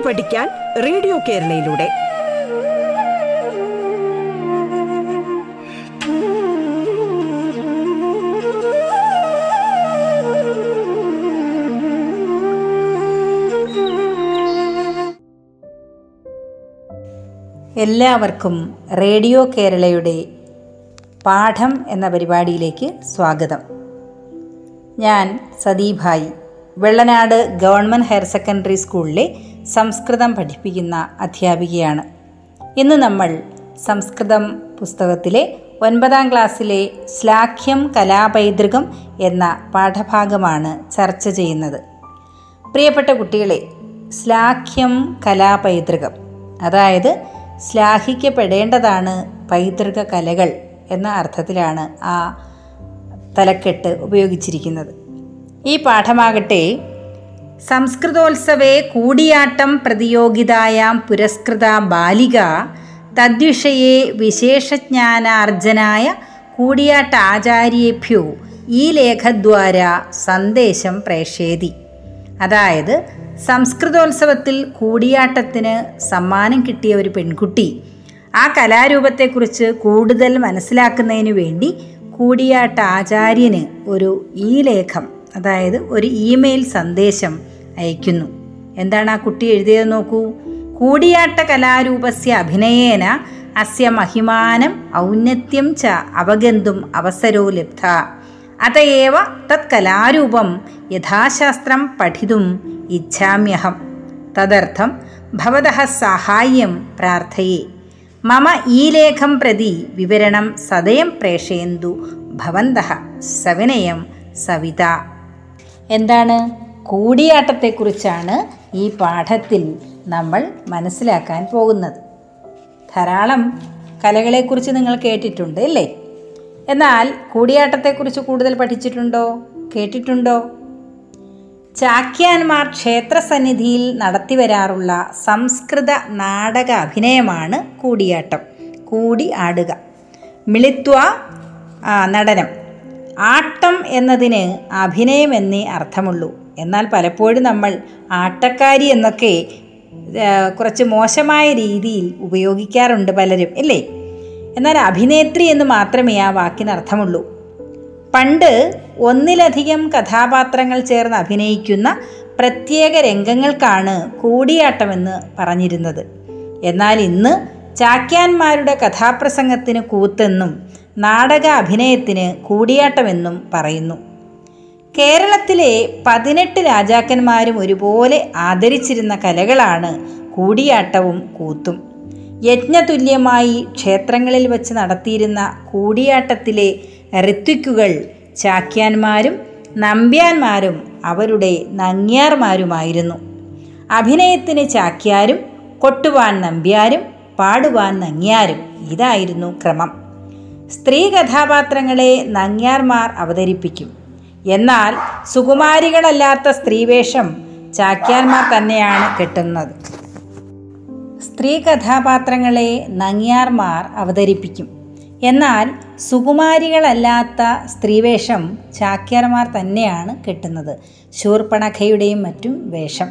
പാട്ട് പഠിക്കാൻ റേഡിയോ കേരളയിലൂടെ. എല്ലാവർക്കും റേഡിയോ കേരളയുടെ പാഠം എന്ന പരിപാടിയിലേക്ക് സ്വാഗതം. ഞാൻ Sadibhai Vellanad government higher secondary സ്കൂളിലെ സംസ്കൃതം പഠിപ്പിക്കുന്ന അധ്യാപികയാണ്. ഇന്ന് നമ്മൾ സംസ്കൃതം പുസ്തകത്തിലെ ഒൻപതാം ക്ലാസ്സിലെ ശ്ലാഘ്യം കലാപൈതൃകം എന്ന പാഠഭാഗമാണ് ചർച്ച ചെയ്യുന്നത്. പ്രിയപ്പെട്ട കുട്ടികളെ ശ്ലാഘ്യം കലാപൈതൃകം അതായത് ശ്ലാഘിക്കപ്പെടേണ്ടതാണ് പൈതൃക കലകൾ എന്ന അർത്ഥത്തിലാണ് ആ തലക്കെട്ട് ഉപയോഗിച്ചിരിക്കുന്നത്. ഈ പാഠമാകട്ടെ സംസ്കൃതോത്സവേ കൂടിയാട്ടം പ്രതിയോഗിതായാം പുരസ്കൃത ബാലിക തദ്വിഷയെ വിശേഷജ്ഞാനാർജനായ കൂടിയാട്ട ആചാര്യേഭ്യോ ഈ ലേഖദ്വാര സന്ദേശം പ്രേഷേതി. അതായത് സംസ്കൃതോത്സവത്തിൽ കൂടിയാട്ടത്തിന് സമ്മാനം കിട്ടിയ ഒരു പെൺകുട്ടി. ആ കലാരൂപത്തെക്കുറിച്ച് കൂടുതൽ മനസ്സിലാക്കുന്നതിന് വേണ്ടി കൂടിയാട്ട ആചാര്യന് ഒരു ഈ ലേഖം അതായത് ഒരു ഇമെയിൽ സന്ദേശം അയക്കുന്നു. എന്താണ് ആ കുട്ടി എഴുതിയത് നോക്കൂ? കൂടിയാട്ട കലാരൂപസ്യ അഭിനയേന അസ്യ മഹിമാനം ഔന്നത്യം ച അവഗന്തും അവസരോ ലബ്ധ. അതയേവ തത് കലാരൂപം യഥാശാസ്ത്രം പഠിതും ഇച്ഛാമ്യഹം. തദർത്ഥം ഭവത സാഹായ്യം പ്രാർത്ഥയേ. മമ ഈ ലേഖം പ്രതി വിവരണം സദയം പ്രേഷയന്തു ഭവന്ത സവിനയം സവിത. എന്താണ്? കൂടിയാട്ടത്തെക്കുറിച്ചാണ് ഈ പാഠത്തിൽ നമ്മൾ മനസ്സിലാക്കാൻ പോകുന്നത്. ധാരാളം കലകളെക്കുറിച്ച് നിങ്ങൾ കേട്ടിട്ടുണ്ട് അല്ലേ? എന്നാൽ കൂടിയാട്ടത്തെക്കുറിച്ച് കൂടുതൽ പഠിച്ചിട്ടുണ്ടോ? കേട്ടിട്ടുണ്ടോ? ചാക്യാന്മാർ ക്ഷേത്രസന്നിധിയിൽ നടത്തിവരാറുള്ള സംസ്കൃത നാടക അഭിനയമാണ് കൂടിയാട്ടം. കൂടി ആടുക. മിളിത്വ നടനം. ആട്ടം എന്നതിന് അഭിനയം എന്നേ അർത്ഥമുള്ളൂ. എന്നാൽ പലപ്പോഴും നമ്മൾ ആട്ടക്കാരി എന്നൊക്കെ കുറച്ച് മോശമായ രീതിയിൽ ഉപയോഗിക്കാറുണ്ട് പലരും അല്ലേ? എന്നാൽ അഭിനേത്രി എന്ന് മാത്രമേ ആ വാക്കിന് അർത്ഥമുള്ളൂ. പണ്ട് ഒന്നിലധികം കഥാപാത്രങ്ങൾ ചേർന്ന് അഭിനയിക്കുന്ന പ്രത്യേക രംഗങ്ങൾക്കാണ് കൂടിയാട്ടമെന്ന് പറഞ്ഞിരുന്നത്. എന്നാൽ ഇന്ന് ചാക്യാന്മാരുടെ കഥാപ്രസംഗത്തിന് കൂത്തെന്നും നാടക അഭിനയത്തിന് കൂടിയാട്ടമെന്നും പറയുന്നു. കേരളത്തിലെ പതിനെട്ട് രാജാക്കന്മാരും ഒരുപോലെ ആദരിച്ചിരുന്ന കലകളാണ് കൂടിയാട്ടവും കൂത്തും. യജ്ഞതുല്യമായി ക്ഷേത്രങ്ങളിൽ വച്ച് നടത്തിയിരുന്ന കൂടിയാട്ടത്തിലെ ഋത്വിക്കുകൾ ചാക്യാന്മാരും നമ്പ്യാന്മാരും അവരുടെ നങ്ങ്യാർമാരുമായിരുന്നു. അഭിനയത്തിന് ചാക്യാരും കൊട്ടുവാൻ നമ്പ്യാരും പാടുവാൻ നങ്ങ്യാരും ഇതായിരുന്നു ക്രമം. സ്ത്രീ കഥാപാത്രങ്ങളെ നങ്ങ്യാർമാർ അവതരിപ്പിക്കും. എന്നാൽ സുകുമാരികളല്ലാത്ത സ്ത്രീവേഷം ചാക്യാന്മാർ തന്നെയാണ് കെട്ടുന്നത്. സ്ത്രീ കഥാപാത്രങ്ങളെ നങ്ങിയാർമാർ അവതരിപ്പിക്കും. എന്നാൽ സുകുമാരികളല്ലാത്ത സ്ത്രീവേഷം ചാക്യാർമാർ തന്നെയാണ് കെട്ടുന്നത്. ശൂർപ്പണഖയുടെയും മറ്റും വേഷം.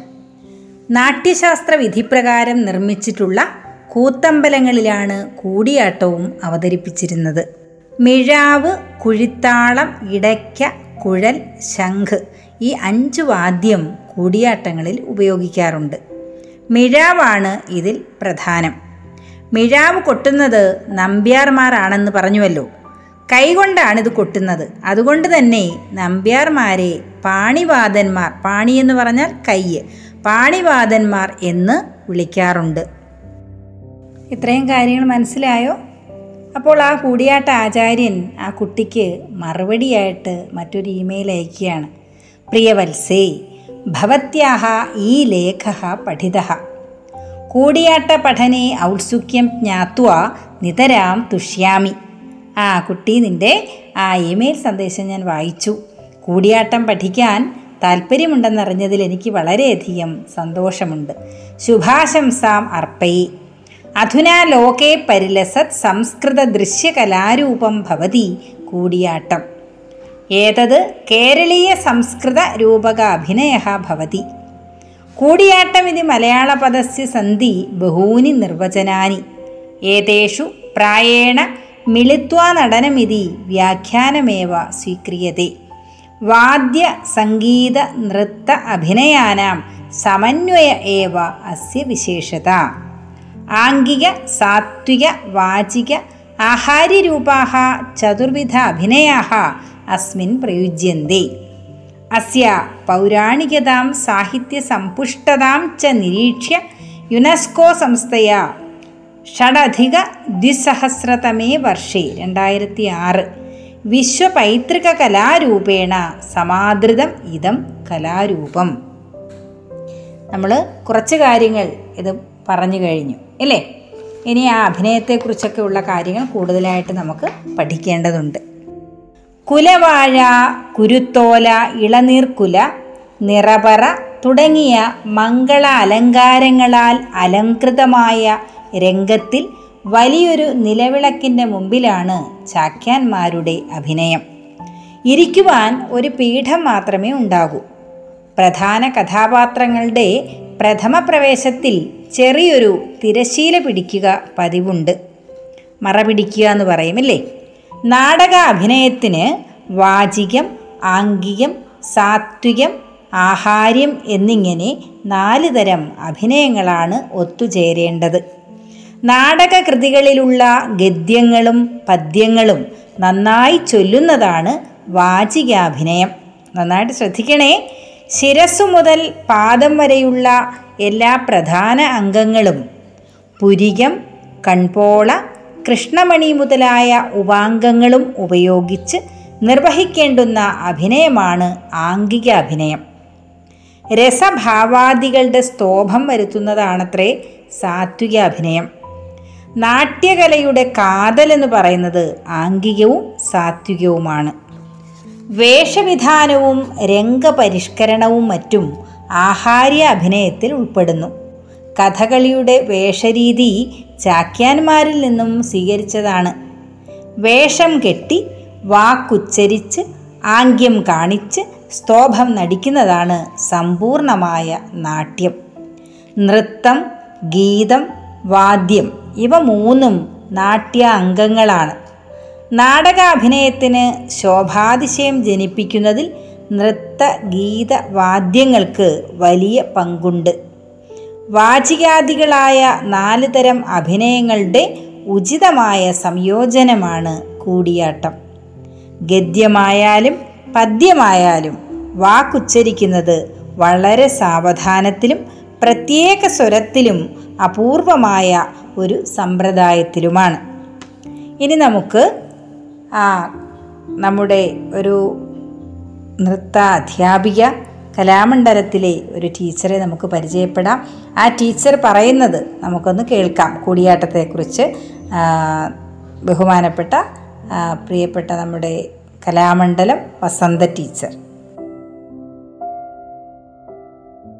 നാട്യശാസ്ത്ര വിധിപ്രകാരം നിർമ്മിച്ചിട്ടുള്ള കൂത്തമ്പലങ്ങളിലാണ് കൂടിയാട്ടവും അവതരിപ്പിച്ചിരുന്നത്. മിഴാവ് കുഴിത്താളം ഇടയ്ക്ക കുഴൽ ശംഖ് ഈ അഞ്ച് വാദ്യം കൂടിയാട്ടങ്ങളിൽ ഉപയോഗിക്കാറുണ്ട്. മിഴാവാണ് ഇതിൽ പ്രധാനം. മിഴാവ് കൊട്ടുന്നത് നമ്പ്യാർമാരാണെന്ന് പറഞ്ഞുവല്ലോ. കൈകൊണ്ടാണ് ഇത് കൊട്ടുന്നത്. അതുകൊണ്ട് തന്നെ നമ്പ്യാർമാരെ പാണിവാദന്മാർ പാണി എന്ന് പറഞ്ഞാൽ കയ്യ് പാണിവാദന്മാർ എന്ന് വിളിക്കാറുണ്ട്. ഇത്രയും കാര്യങ്ങൾ മനസ്സിലായോ? അപ്പോൾ ആ കൂടിയാട്ട ആചാര്യൻ ആ കുട്ടിക്ക് മറുപടിയായിട്ട് മറ്റൊരു ഇമെയിൽ അയക്കുകയാണ്. പ്രിയവത്സേ ഭവത്യാഹ ഈ ലേഖ പഠിത. കൂടിയാട്ട പഠനെ ഔത്സുക്യം ജ്ഞാത്വ നിതരാം തുഷ്യാമി. ആ കുട്ടി നിന്റെ ആ ഇമെയിൽ സന്ദേശം ഞാൻ വായിച്ചു. കൂടിയാട്ടം പഠിക്കാൻ താല്പര്യമുണ്ടെന്നറിഞ്ഞതിൽ എനിക്ക് വളരെയധികം സന്തോഷമുണ്ട്. ശുഭാശംസാം അർപ്പയി. അധുനാ ലോകേ പരിലസത് സംസ്കൃത ദൃശ്യകലാരൂപം ഭവതി കൂടിയാട്ടം. ഏതത് കേരളീയ സംസ്കൃത രൂപക അഭിനയ ഭവതി. കൂടിയാട്ടം ഇതി മലയാളപദസ്യ സന്ധി ബഹൂനി നിർവചനാനി. ഏതേഷു പ്രായേണ മിളിത്വാ നടനമിതി വ്യാഖ്യാനമേവ സ്വീക്രിയത്തെ വാദ്യ സംഗീത നൃത്ത അഭിനയാനാം സമന്വയ ഏവ അസ്യ വിശേഷത. ആംഗിക സാത്വിക വാചിക ആഹാര്യരൂപാः ചതുർവിധ അഭിനയാഹ അസ്മിൻ പ്രയുജ്യന്തി. അസ്യ പൗരാണികതാം സാഹിത്യസമ്പുഷ്ടതാം ച നിരീക്ഷ്യ യുനെസ്കോ സംസ്ഥയാ. ഷഡധിക ദ്വിസഹസ്രതമേ വർഷേ രണ്ടായിരത്തി ആറ് വിശ്വപൈതൃക കലാരൂപേണ സമാദൃതം ഇതം കലാരൂപം. നമ്മൾ കുറച്ച് കാര്യങ്ങൾ ഇത് പറഞ്ഞു കഴിഞ്ഞു അല്ലേ ഇനി ആ അഭിനയത്തെക്കുറിച്ചൊക്കെ ഉള്ള കാര്യങ്ങൾ കൂടുതലായിട്ട് നമുക്ക് പഠിക്കേണ്ടതുണ്ട്. കുലവാഴ കുരുത്തോല ഇളനീർക്കുല നിറപറ തുടങ്ങിയ മംഗള അലങ്കാരങ്ങളാൽ അലങ്കൃതമായ രംഗത്തിൽ വലിയൊരു നിലവിളക്കിന്റെ മുമ്പിലാണ് ചാക്യാന്മാരുടെ അഭിനയം. ഇരിക്കുവാൻ ഒരു പീഠം മാത്രമേ ഉണ്ടാകൂ. പ്രധാന കഥാപാത്രങ്ങളുടെ പ്രഥമ പ്രവേശത്തിൽ ചെറിയൊരു തിരശീല പിടിക്കുക പതിവുണ്ട്. മറ പിടിക്കുക എന്ന് പറയുമല്ലേ? നാടക അഭിനയത്തിന് വാചികം ആംഗികം സാത്വികം ആഹാര്യം എന്നിങ്ങനെ നാല് തരം അഭിനയങ്ങളാണ് ഒത്തുചേരേണ്ടത്. നാടകകൃതികളിലുള്ള ഗദ്യങ്ങളും പദ്യങ്ങളും നന്നായി ചൊല്ലുന്നതാണ് വാചികാഭിനയം. നന്നായിട്ട് ശ്രദ്ധിക്കണേ. ശിരസ്സു മുതൽ പാദം വരെയുള്ള എല്ലാ പ്രധാന അംഗങ്ങളും പുരികം കൺപോള കൃഷ്ണമണി മുതലായ ഉപാംഗങ്ങളും ഉപയോഗിച്ച് നിർവഹിക്കേണ്ടുന്ന അഭിനയമാണ് ആംഗിക അഭിനയം. രസഭാവാദികളുടെ സ്തോഭം വരുത്തുന്നതാണത്രേ സാത്വിക അഭിനയം. നാട്യകലയുടെ കാതൽ എന്ന് പറയുന്നത് ആംഗികവും സാത്വികവുമാണ്. വേഷവിധാനവും രംഗപരിഷ്കരണവും മറ്റും ആഹാര്യ അഭിനയത്തിൽ ഉൾപ്പെടുന്നു. കഥകളിയുടെ വേഷരീതി ചാക്യാന്മാരിൽ നിന്നും സ്വീകരിച്ചതാണ്. വേഷം കെട്ടി വാക്കുച്ചരിച്ച് ആംഗ്യം കാണിച്ച് സ്തോഭം നടിക്കുന്നതാണ് സമ്പൂർണമായ നാട്യം. നൃത്തം ഗീതം വാദ്യം ഇവ മൂന്നും നാട്യ അംഗങ്ങളാണ് നാടകാഭിനയത്തിന് ശോഭാതിശയം ജനിപ്പിക്കുന്നതിൽ നൃത്ത ഗീത വാദ്യങ്ങൾക്ക് വലിയ പങ്കുണ്ട്. വാചികാദികളായ നാല് തരം അഭിനയങ്ങളുടെ ഉചിതമായ സംയോജനമാണ് കൂടിയാട്ടം. ഗദ്യമായാലും പദ്യമായാലും വാക്കുച്ചരിക്കുന്നത് വളരെ സാവധാനത്തിലും പ്രത്യേക സ്വരത്തിലും അപൂർവമായ ഒരു സമ്പ്രദായത്തിലുമാണ്. ഇനി നമുക്ക് നമ്മുടെ ഒരു നൃത്ത അധ്യാപിക കലാമണ്ഡലത്തിലെ ഒരു ടീച്ചറെ നമുക്ക് പരിചയപ്പെടാം. ആ ടീച്ചർ പറയുന്നത് നമുക്കൊന്ന് കേൾക്കാം. കൂടിയാട്ടത്തെക്കുറിച്ച് ബഹുമാനപ്പെട്ട പ്രിയപ്പെട്ട നമ്മുടെ കലാമണ്ഡലം വസന്ത ടീച്ചർ.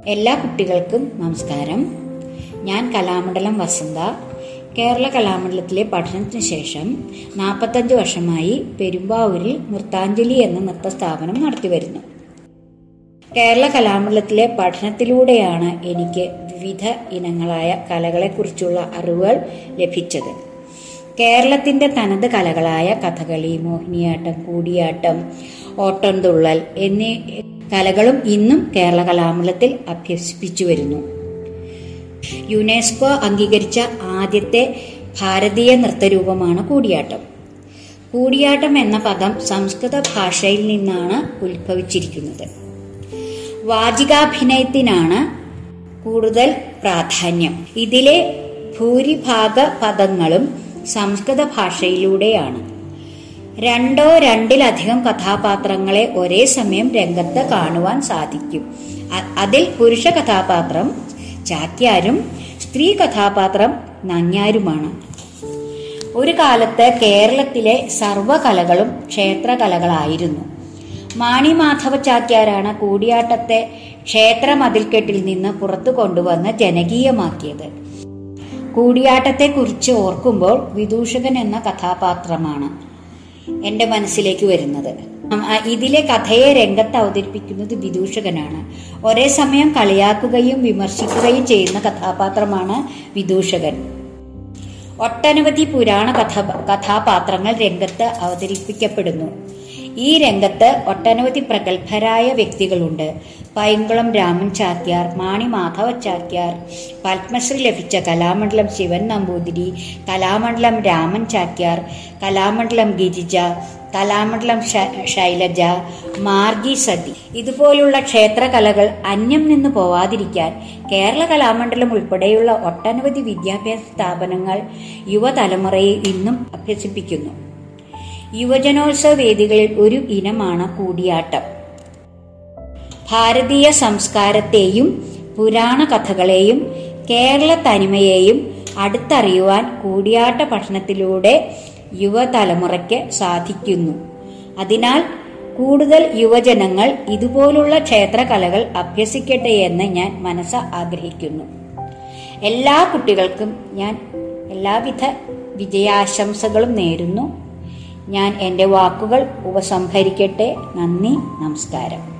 എല്ലാ കുട്ടികൾക്കും നമസ്കാരം. ഞാൻ കലാമണ്ഡലം വസന്ത. കേരള കലാമണ്ഡലത്തിലെ പഠനത്തിന് ശേഷം നാൽപ്പത്തഞ്ച് വർഷമായി പെരുമ്പാവൂരിൽ നൃത്താഞ്ജലി എന്ന നൃത്ത സ്ഥാപനം നടത്തിവരുന്നു. കേരള കലാമണ്ഡലത്തിലെ പഠനത്തിലൂടെയാണ് എനിക്ക് വിവിധ ഇനങ്ങളായ കലകളെക്കുറിച്ചുള്ള അറിവുകൾ ലഭിച്ചത്. കേരളത്തിന്റെ തനത് കലകളായ കഥകളി മോഹിനിയാട്ടം കൂടിയാട്ടം ഓട്ടംതുള്ളൽ എന്നീ കലകളും ഇന്നും കേരള കലാമണ്ഡലത്തിൽ അഭ്യസിപ്പിച്ചു വരുന്നു. യുനെസ്കോ അംഗീകരിച്ച ആദ്യത്തെ ഭാരതീയ നൃത്തരൂപമാണ് കൂടിയാട്ടം. കൂടിയാട്ടം എന്ന പദം സംസ്കൃത ഭാഷയിൽ നിന്നാണ് ഉത്ഭവിച്ചിരിക്കുന്നത്. വാചികാഭിനയത്തിനാണ് കൂടുതൽ പ്രാധാന്യം. ഇതിലെ ഭൂരിഭാഗ പദങ്ങളും സംസ്കൃത ഭാഷയിലൂടെയാണ്. രണ്ടോ രണ്ടിലധികം കഥാപാത്രങ്ങളെ ഒരേ സമയം രംഗത്ത് കാണുവാൻ സാധിക്കും. അതിൽ പുരുഷ കഥാപാത്രം ചാക്യാരും സ്ത്രീ കഥാപാത്രം നങ്ങ്യാരുമാണ്. ഒരു കാലത്ത് കേരളത്തിലെ സർവകലകളും ക്ഷേത്രകലകളായിരുന്നു. മാണിമാധവ ചാക്യാരാണ് കൂടിയാട്ടത്തെ ക്ഷേത്ര മതിൽക്കെട്ടിൽ നിന്ന് പുറത്തു കൊണ്ടുവന്ന് ജനകീയമാക്കിയത്. കൂടിയാട്ടത്തെക്കുറിച്ച് ഓർക്കുമ്പോൾ വിദൂഷകൻ എന്ന കഥാപാത്രമാണ് എന്റെ മനസ്സിലേക്ക് വരുന്നത്. ഇതിലെ കഥയെ രംഗത്ത് അവതരിപ്പിക്കുന്നത് വിദൂഷകനാണ്. ഒരേ സമയം കളിയാക്കുകയും വിമർശിക്കുകയും ചെയ്യുന്ന കഥാപാത്രമാണ് വിദൂഷകൻ. ഒട്ടനവധി പുരാണ കഥ കഥാപാത്രങ്ങൾ രംഗത്ത് അവതരിപ്പിക്കപ്പെടുന്നു. ഈ രംഗത്ത് ഒട്ടനവധി പ്രഗത്ഭരായ വ്യക്തികളുണ്ട്. പൈങ്കുളം രാമൻ ചാക്യാർ മാണി മാധവ ചാക്യാർ പത്മശ്രീ ലഭിച്ച കലാമണ്ഡലം ശിവൻ നമ്പൂതിരി കലാമണ്ഡലം രാമൻ ചാക്യാർ കലാമണ്ഡലം ഗിരിജ കലാമണ്ഡലം ശൈലജ മാർഗി സതി. ഇതുപോലുള്ള ക്ഷേത്രകലകൾ അന്യം നിന്ന് പോവാതിരിക്കാൻ കേരള കലാമണ്ഡലം ഉൾപ്പെടെയുള്ള ഒട്ടനവധി വിദ്യാഭ്യാസ സ്ഥാപനങ്ങൾ യുവതലമുറയെ ഇന്നും അഭ്യസിപ്പിക്കുന്നു. യുവജനോത്സവ വേദികളിൽ ഒരു ഇനമാണ് കൂടിയാട്ടം. ഭാരതീയ സംസ്കാരത്തെയും പുരാണ കഥകളെയും കേരള തനിമയെയും അടുത്തറിയുവാൻ കൂടിയാട്ട പഠനത്തിലൂടെ യുവതലമുറയ്ക്ക് സാധിക്കുന്നു. അതിനാൽ കൂടുതൽ യുവജനങ്ങൾ ഇതുപോലുള്ള ക്ഷേത്രകലകൾ അഭ്യസിക്കട്ടെ എന്ന് ഞാൻ മനസ്സ് ആഗ്രഹിക്കുന്നു. എല്ലാ കുട്ടികൾക്കും ഞാൻ എല്ലാവിധ വിജയാശംസകളും നേരുന്നു. ഞാൻ എന്റെ വാക്കുകൾ ഉപസംഹരിക്കട്ടെ. നന്ദി നമസ്കാരം.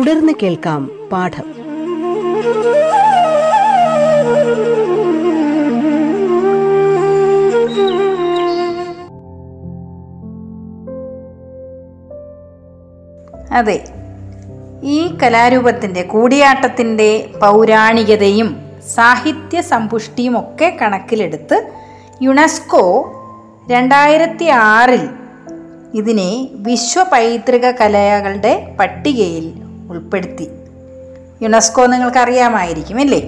തുടർന്ന് കേൾക്കാം പാഠം. അതെ ഈ കലാരൂപത്തിന്റെ കൂടിയാട്ടത്തിന്റെ പൗരാണികതയും സാഹിത്യ സമ്പുഷ്ടിയും ഒക്കെ കണക്കിലെടുത്ത് യുനെസ്കോ രണ്ടായിരത്തി ആറിൽ ഇതിനെ വിശ്വ പൈതൃക കലകളുടെ പട്ടികയിൽ ഉൾപ്പെടുത്തി. യുനെസ്കോ നിങ്ങൾക്കറിയാമായിരിക്കും അല്ലേ?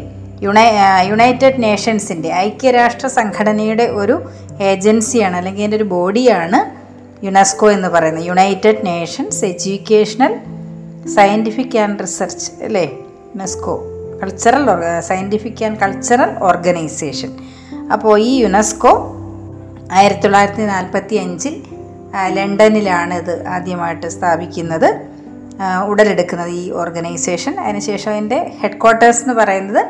യുണൈ യുണൈറ്റഡ് നേഷൻസിന്റെ ഐക്യരാഷ്ട്ര സംഘടനയുടെ ഒരു ഏജൻസിയാണ് അല്ലെങ്കിൽ അതിന്റെ ഒരു ബോഡിയാണ് യുനെസ്കോ എന്ന് പറയുന്നത്. United Nations educational scientific and research അല്ലേ? UNESCO. Cultural scientific and cultural organisation. അപ്പോൾ ഈ യുനെസ്കോ ആയിരത്തി തൊള്ളായിരത്തി നാൽപ്പത്തി അഞ്ചിൽ ലണ്ടനിലാണ് ഇത് ആദ്യമായിട്ട് സ്ഥാപിക്കുന്നത്. ഉടലെടുക്കുന്നത് ഈ ഓർഗനൈസേഷൻ. അതിനുശേഷം അതിന്റെ ഹെഡ് ക്വാർട്ടേഴ്സ് എന്ന് പറയുന്നത്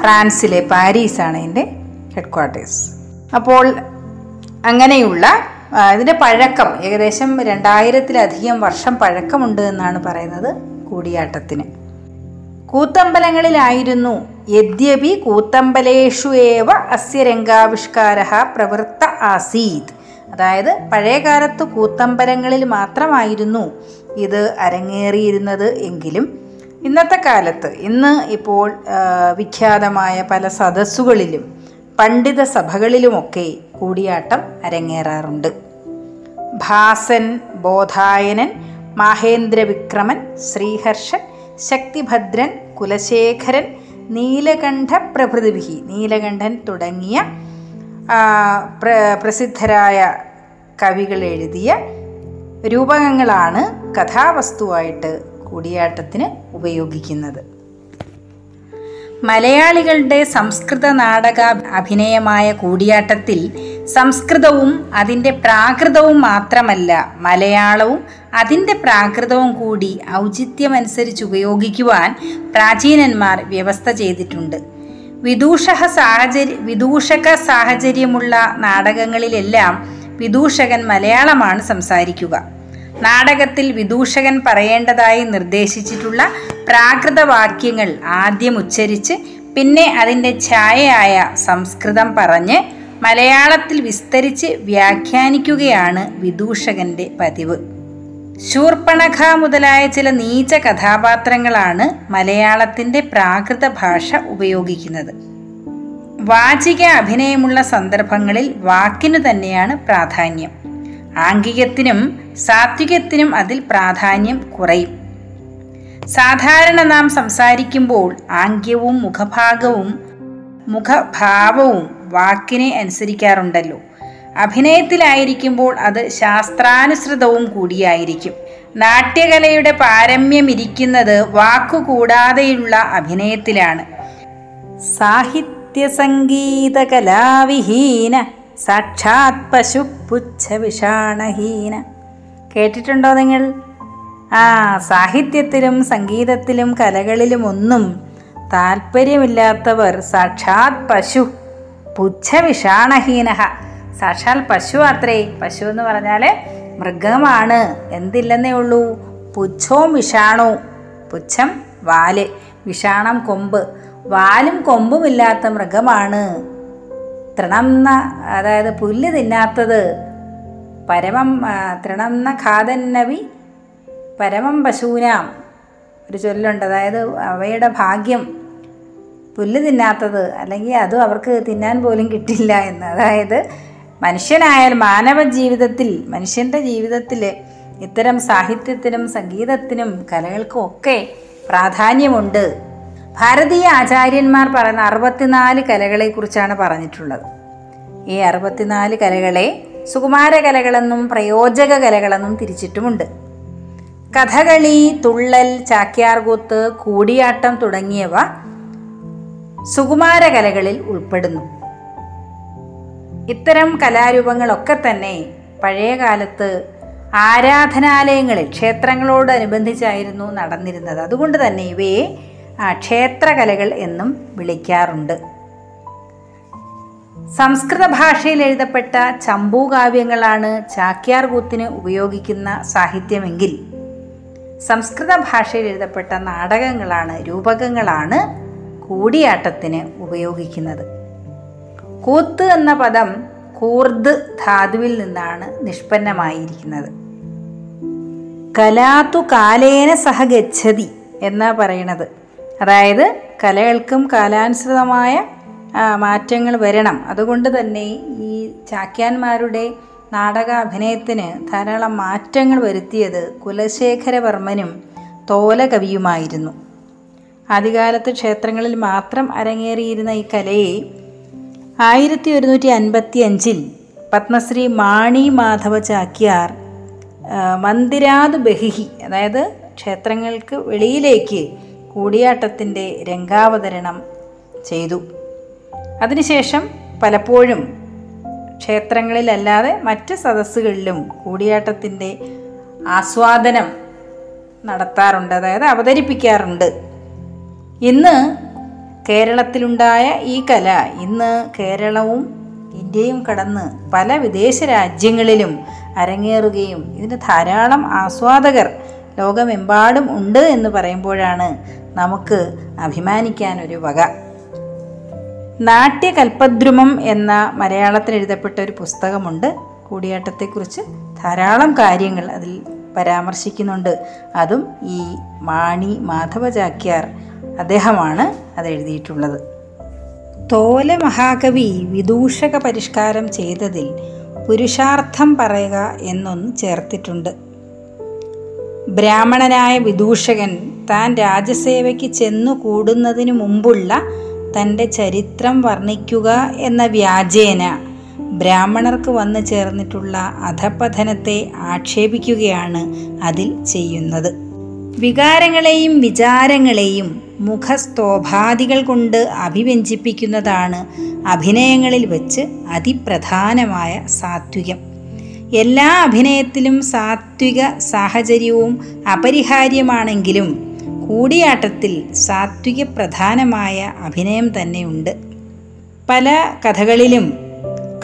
ഫ്രാൻസിലെ പാരീസാണ് അതിന്റെ ഹെഡ് ക്വാർട്ടേഴ്സ് അപ്പോൾ അങ്ങനെയുള്ള ഇതിന്റെ പഴക്കം ഏകദേശം രണ്ടായിരത്തിലധികം വർഷം പഴക്കമുണ്ട് എന്നാണ് പറയുന്നത് കൂടിയാട്ടത്തിന്. കൂത്തമ്പലങ്ങളിലായിരുന്നു യദ്യപി കൂത്തമ്പലേഷു ഏവ അസ്യ രംഗാവിഷ്കാര പ്രവൃത്ത ആസീത്. അതായത് പഴയകാലത്ത് കൂത്തമ്പലങ്ങളിൽ മാത്രമായിരുന്നു ഇത് അരങ്ങേറിയിരുന്നത് എങ്കിലും ഇന്നത്തെ കാലത്ത് ഇന്ന് ഇപ്പോൾ വിഖ്യാതമായ പല സദസ്സുകളിലും പണ്ഡിത സഭകളിലുമൊക്കെ കൂടിയാട്ടം അരങ്ങേറാറുണ്ട്. ഭാസൻ ബോധായനൻ മഹേന്ദ്ര വിക്രമൻ ശ്രീഹർഷൻ ശക്തിഭദ്രൻ കുലശേഖരൻ നീലകണ്ഠ പ്രഭൃതിഭി നീലകണ്ഠൻ തുടങ്ങിയ പ്ര പ്രസിദ്ധരായ കവികൾ എഴുതിയ രൂപകങ്ങളാണ് കഥാവസ്തുവായിട്ട് കൂടിയാട്ടത്തിന് ഉപയോഗിക്കുന്നത്. മലയാളികളുടെ സംസ്കൃത നാടക അഭിനയമായ കൂടിയാട്ടത്തിൽ സംസ്കൃതവും അതിന്റെ പ്രാകൃതവും മാത്രമല്ല മലയാളവും അതിന്റെ പ്രാകൃതവും കൂടി ഔചിത്യമനുസരിച്ച് ഉപയോഗിക്കുവാൻ പ്രാചീനന്മാർ വ്യവസ്ഥ ചെയ്തിട്ടുണ്ട്. വിദൂഷക സാഹചര്യ വിദൂഷക സാഹചര്യമുള്ള നാടകങ്ങളിലെല്ലാം വിദൂഷകൻ മലയാളമാണ് സംസാരിക്കുക. നാടകത്തിൽ വിദൂഷകൻ പറയേണ്ടതായി നിർദ്ദേശിച്ചിട്ടുള്ള പ്രാകൃത വാക്യങ്ങൾ ആദ്യം ഉച്ചരിച്ച് പിന്നെ അതിന്റെ ഛായയായ സംസ്കൃതം പറഞ്ഞ് മലയാളത്തിൽ വിസ്തരിച്ച് വ്യാഖ്യാനിക്കുകയാണ് വിദൂഷകന്റെ പതിവ്. ശൂർപ്പണഖ മുതലായ ചില നീച കഥാപാത്രങ്ങളാണ് മലയാളത്തിന്റെ പ്രാകൃത ഭാഷ ഉപയോഗിക്കുന്നത്. വാചിക അഭിനയമുള്ള സന്ദർഭങ്ങളിൽ വാക്കിനു തന്നെയാണ് പ്രാധാന്യം. ആംഗികത്തിനും സാത്വികത്തിനും അതിൽ പ്രാധാന്യം കുറയും. സാധാരണ നാം സംസാരിക്കുമ്പോൾ ആംഗ്യവും മുഖഭാഗവും മുഖഭാവവും വാക്കിനെ അനുസരിക്കാറുണ്ടല്ലോ. അഭിനയത്തിലായിരിക്കുമ്പോൾ അത് ശാസ്ത്രാനുസൃതവും കൂടിയായിരിക്കും. നാട്യകലയുടെ പാരമ്യം ഇരിക്കുന്നത് വാക്കുകൂടാതെയുള്ള അഭിനയത്തിലാണ്. സാഹിത്യ സംഗീത കലാവിഹീന സാക്ഷാത് പശു പുച്ഛ വിഷാണഹീന കേട്ടിട്ടുണ്ടോ നിങ്ങൾ? ആ സാഹിത്യത്തിലും സംഗീതത്തിലും കലകളിലും ഒന്നും താല്പര്യമില്ലാത്തവർ സാക്ഷാത് പശു പുച്ഛ വിഷാണഹീന സാക്ഷാൽ പശു അത്രേ പശു എന്ന് പറഞ്ഞാൽ മൃഗമാണ്. എന്തില്ലെന്നേ ഉള്ളൂ. പുച്ഛവും വിഷാണവും. പുച്ഛം വാൽ വിഷാണം കൊമ്പ്. വാലും കൊമ്പുമില്ലാത്ത മൃഗമാണ്. തൃണംന അതായത് പുല്ല് തിന്നാത്തത് പരമം തൃണംന ഖാതന്നവി പരമം പശൂനാം. ഒരു ചൊല്ലുണ്ട്. അതായത് അവയുടെ ഭാഗ്യം പുല്ല് തിന്നാത്തത് അല്ലെങ്കിൽ അതും അവർക്ക് തിന്നാൻ പോലും കിട്ടില്ല എന്ന്. അതായത് മനുഷ്യനായാൽ മാനവ ജീവിതത്തിൽ മനുഷ്യന്റെ ജീവിതത്തിൽ ഇത്തരം സാഹിത്യത്തിനും സംഗീതത്തിനും കലകൾക്കും ഒക്കെ പ്രാധാന്യമുണ്ട്. ഭാരതീയ ആചാര്യന്മാർ പറയുന്ന അറുപത്തിനാല് കലകളെക്കുറിച്ചാണ് പറഞ്ഞിട്ടുള്ളത്. ഈ അറുപത്തിനാല് കലകളെ സുകുമാര കലകളെന്നും പ്രയോജക കലകളെന്നും തിരിച്ചിട്ടുമുണ്ട്. കഥകളി തുള്ളൽ ചാക്യാർകൂത്ത് കൂടിയാട്ടം തുടങ്ങിയവ സുകുമാര കലകളിൽ ഉൾപ്പെടുന്നു. ഇത്തരം കലാരൂപങ്ങളൊക്കെ തന്നെ പഴയ കാലത്ത് ആരാധനാലയങ്ങളിൽ ക്ഷേത്രങ്ങളോടനുബന്ധിച്ചായിരുന്നു നടന്നിരുന്നത്. അതുകൊണ്ട് തന്നെ ഇവയെ ക്ഷേത്രകലകൾ എന്നും വിളിക്കാറുണ്ട്. സംസ്കൃത ഭാഷയിൽ എഴുതപ്പെട്ട ചമ്പൂകാവ്യങ്ങളാണ് ചാക്യാർ കൂത്തിന് ഉപയോഗിക്കുന്ന സാഹിത്യമെങ്കിൽ സംസ്കൃത ഭാഷയിൽ എഴുതപ്പെട്ട നാടകങ്ങളാണ് രൂപകങ്ങളാണ് കൂടിയാട്ടത്തിന് ഉപയോഗിക്കുന്നത്. കൂത്ത് എന്ന പദം കൂർദ് ധാതുവിൽ നിന്നാണ് നിഷ്പന്നമായിരിക്കുന്നത്. കലാതു കാലേന സഹ ഗച്ഛതി എന്നാ പറയണത്. അതായത് കലകൾക്കും കാലാനുസൃതമായ മാറ്റങ്ങൾ വരണം. അതുകൊണ്ട് തന്നെ ഈ ചാക്യാന്മാരുടെ നാടക അഭിനയത്തിന് ധാരാളം മാറ്റങ്ങൾ വരുത്തിയത് കുലശേഖരവർമ്മനും തോലകവിയുമായിരുന്നു. ആദ്യകാലത്ത് ക്ഷേത്രങ്ങളിൽ മാത്രം അരങ്ങേറിയിരുന്ന ഈ കലയെ ആയിരത്തി ഒരുന്നൂറ്റി അൻപത്തി അഞ്ചിൽ പത്മശ്രീ മാണി മാധവ ചാക്യാർ മന്ദിരാത് ബഹിഹി അതായത് ക്ഷേത്രങ്ങൾക്ക് വെളിയിലേക്ക് കൂടിയാട്ടത്തിന്റെ രംഗാവതരണം ചെയ്തു. അതിനുശേഷം പലപ്പോഴും ക്ഷേത്രങ്ങളിലല്ലാതെ മറ്റ് സദസ്സുകളിലും കൂടിയാട്ടത്തിന്റെ ആസ്വാദനം നടത്താറുണ്ട് അതായത് അവതരിപ്പിക്കാറുണ്ട്. ഇന്ന് കേരളത്തിലുണ്ടായ ഈ കല ഇന്ന് കേരളവും ഇന്ത്യയും കടന്ന് പല വിദേശ രാജ്യങ്ങളിലും അരങ്ങേറുകയും ഇതിന് ധാരാളം ആസ്വാദകർ ലോകമെമ്പാടും ഉണ്ട് എന്ന് പറയുമ്പോഴാണ് നമുക്ക് അഭിമാനിക്കാനൊരു വക. നാട്യകൽപദ്രുമം എന്ന മലയാളത്തിൽ എഴുതപ്പെട്ട ഒരു പുസ്തകമുണ്ട്. കൂടിയാട്ടത്തെക്കുറിച്ച് ധാരാളം കാര്യങ്ങൾ അതിൽ പരാമർശിക്കുന്നുണ്ട്. അതും ഈ മാണി മാധവ ചാക്യാർ അദ്ദേഹമാണ് അത് എഴുതിയിട്ടുള്ളത്. തോല മഹാകവി വിദൂഷക പരിഷ്കാരം ചെയ്തതിൽ പുരുഷാർത്ഥം പറയുക എന്നൊന്ന് ചേർത്തിട്ടുണ്ട്. ബ്രാഹ്മണനായ വിദൂഷകൻ താൻ രാജസേവയ്ക്ക് ചെന്നു കൂടുന്നതിനു മുമ്പുള്ള തന്റെ ചരിത്രം വർണിക്കുക എന്ന വ്യാജേന ബ്രാഹ്മണർക്ക് വന്നു ചേർന്നിട്ടുള്ള അധപതനത്തെ ആക്ഷേപിക്കുകയാണ് അതിൽ ചെയ്യുന്നത്. വികാരങ്ങളെയും വിചാരങ്ങളെയും മുഖസ്തോഭാദികൾ കൊണ്ട് അഭിവ്യഞ്ജിപ്പിക്കുന്നതാണ് അഭിനയങ്ങളിൽ വച്ച് അതിപ്രധാനമായ സാത്വികം. എല്ലാ അഭിനയത്തിലും സാത്വിക സാഹചര്യവും അപരിഹാര്യമാണെങ്കിലും കൂടിയാട്ടത്തിൽ സാത്വിക പ്രധാനമായ അഭിനയം തന്നെയുണ്ട്. പല കഥകളിലും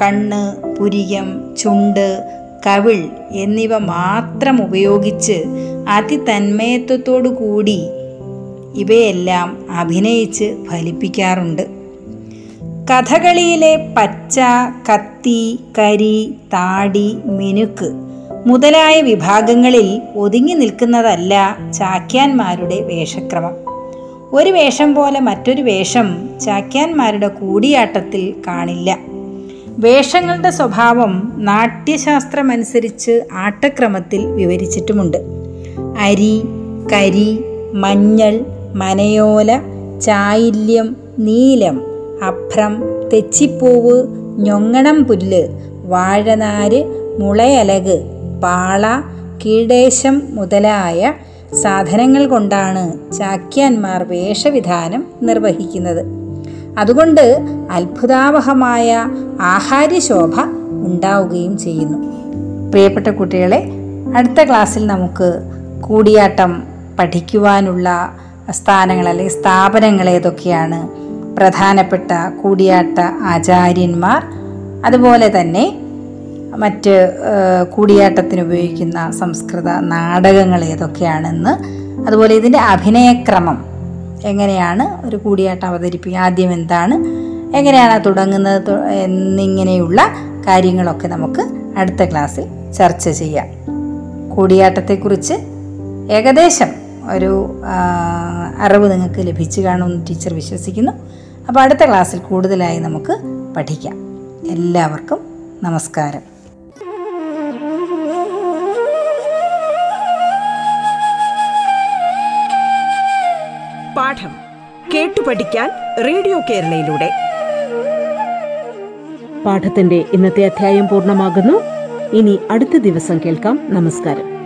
കണ്ണ് പുരികം ചുണ്ട് കവിൾ എന്നിവ മാത്രം ഉപയോഗിച്ച് അതിതന്മയത്വത്തോടു കൂടി ഇവയെല്ലാം അഭിനയിച്ച് ഫലിപ്പിക്കാറുണ്ട്. കഥകളിയിലെ പച്ച കത്തി കരി താടി മിനുക്ക് മുതലായ വിഭാഗങ്ങളിൽ ഒതുങ്ങി നിൽക്കുന്നതല്ല ചാക്യാന്മാരുടെ വേഷക്രമം. ഒരു വേഷം പോലെ മറ്റൊരു വേഷം ചാക്യാന്മാരുടെ കൂടിയാട്ടത്തിൽ കാണില്ല. വേഷങ്ങളുടെ സ്വഭാവം നാട്യശാസ്ത്രമനുസരിച്ച് ആട്ടക്രമത്തിൽ വിവരിച്ചിട്ടുമുണ്ട്. അരി കരി മഞ്ഞൾ മനയോല ചായില്യം നീലം അഭ്രം തെച്ചിപ്പൂവ് ഞൊങ്ങണം പുല്ല് വാഴനാര് മുളയലക് പാള കീടേശം മുതലായ സാധനങ്ങൾ കൊണ്ടാണ് ചാക്യാന്മാർ വേഷവിധാനം നിർവഹിക്കുന്നത്. അതുകൊണ്ട് അത്ഭുതാവഹമായ ആഹാര്യശോഭ ഉണ്ടാവുകയും ചെയ്യുന്നു. പ്രിയപ്പെട്ട കുട്ടികളെ അടുത്ത ക്ലാസ്സിൽ നമുക്ക് കൂടിയാട്ടം പഠിക്കുവാനുള്ള സ്ഥാനങ്ങൾ അല്ലെങ്കിൽ സ്ഥാപനങ്ങൾ ഏതൊക്കെയാണ്? പ്രധാനപ്പെട്ട കൂടിയാട്ട ആചാര്യന്മാർ അതുപോലെ തന്നെ മറ്റ് കൂടിയാട്ടത്തിന് ഉപയോഗിക്കുന്ന സംസ്കൃത നാടകങ്ങൾ ഏതൊക്കെയാണെന്ന് അതുപോലെ ഇതിന്റെ അഭിനയക്രമം എങ്ങനെയാണ് ഒരു കൂടിയാട്ടം അവതരിപ്പിക്കുക ആദ്യം എന്താണ് എങ്ങനെയാണ് തുടങ്ങുന്നത് എന്നിങ്ങനെയുള്ള കാര്യങ്ങളൊക്കെ നമുക്ക് അടുത്ത ക്ലാസ്സിൽ ചർച്ച ചെയ്യാം. കൂടിയാട്ടത്തെക്കുറിച്ച് ഏകദേശം ഒരു അറിവ് നിങ്ങൾക്ക് ലഭിച്ചു കാണുമെന്ന് ടീച്ചർ വിശ്വസിക്കുന്നു. അപ്പോൾ അടുത്ത ക്ലാസ്സിൽ കൂടുതലായി നമുക്ക് പഠിക്കാം. എല്ലാവർക്കും നമസ്കാരം. പാഠം കേട്ടു പഠിക്കാൻ റേഡിയോ കേരളയിലൂടെ. പാഠത്തിന്റെ ഇന്നത്തെ അധ്യായം പൂർണമാകുന്നു. ഇനി അടുത്ത ദിവസം കേൾക്കാം. നമസ്കാരം.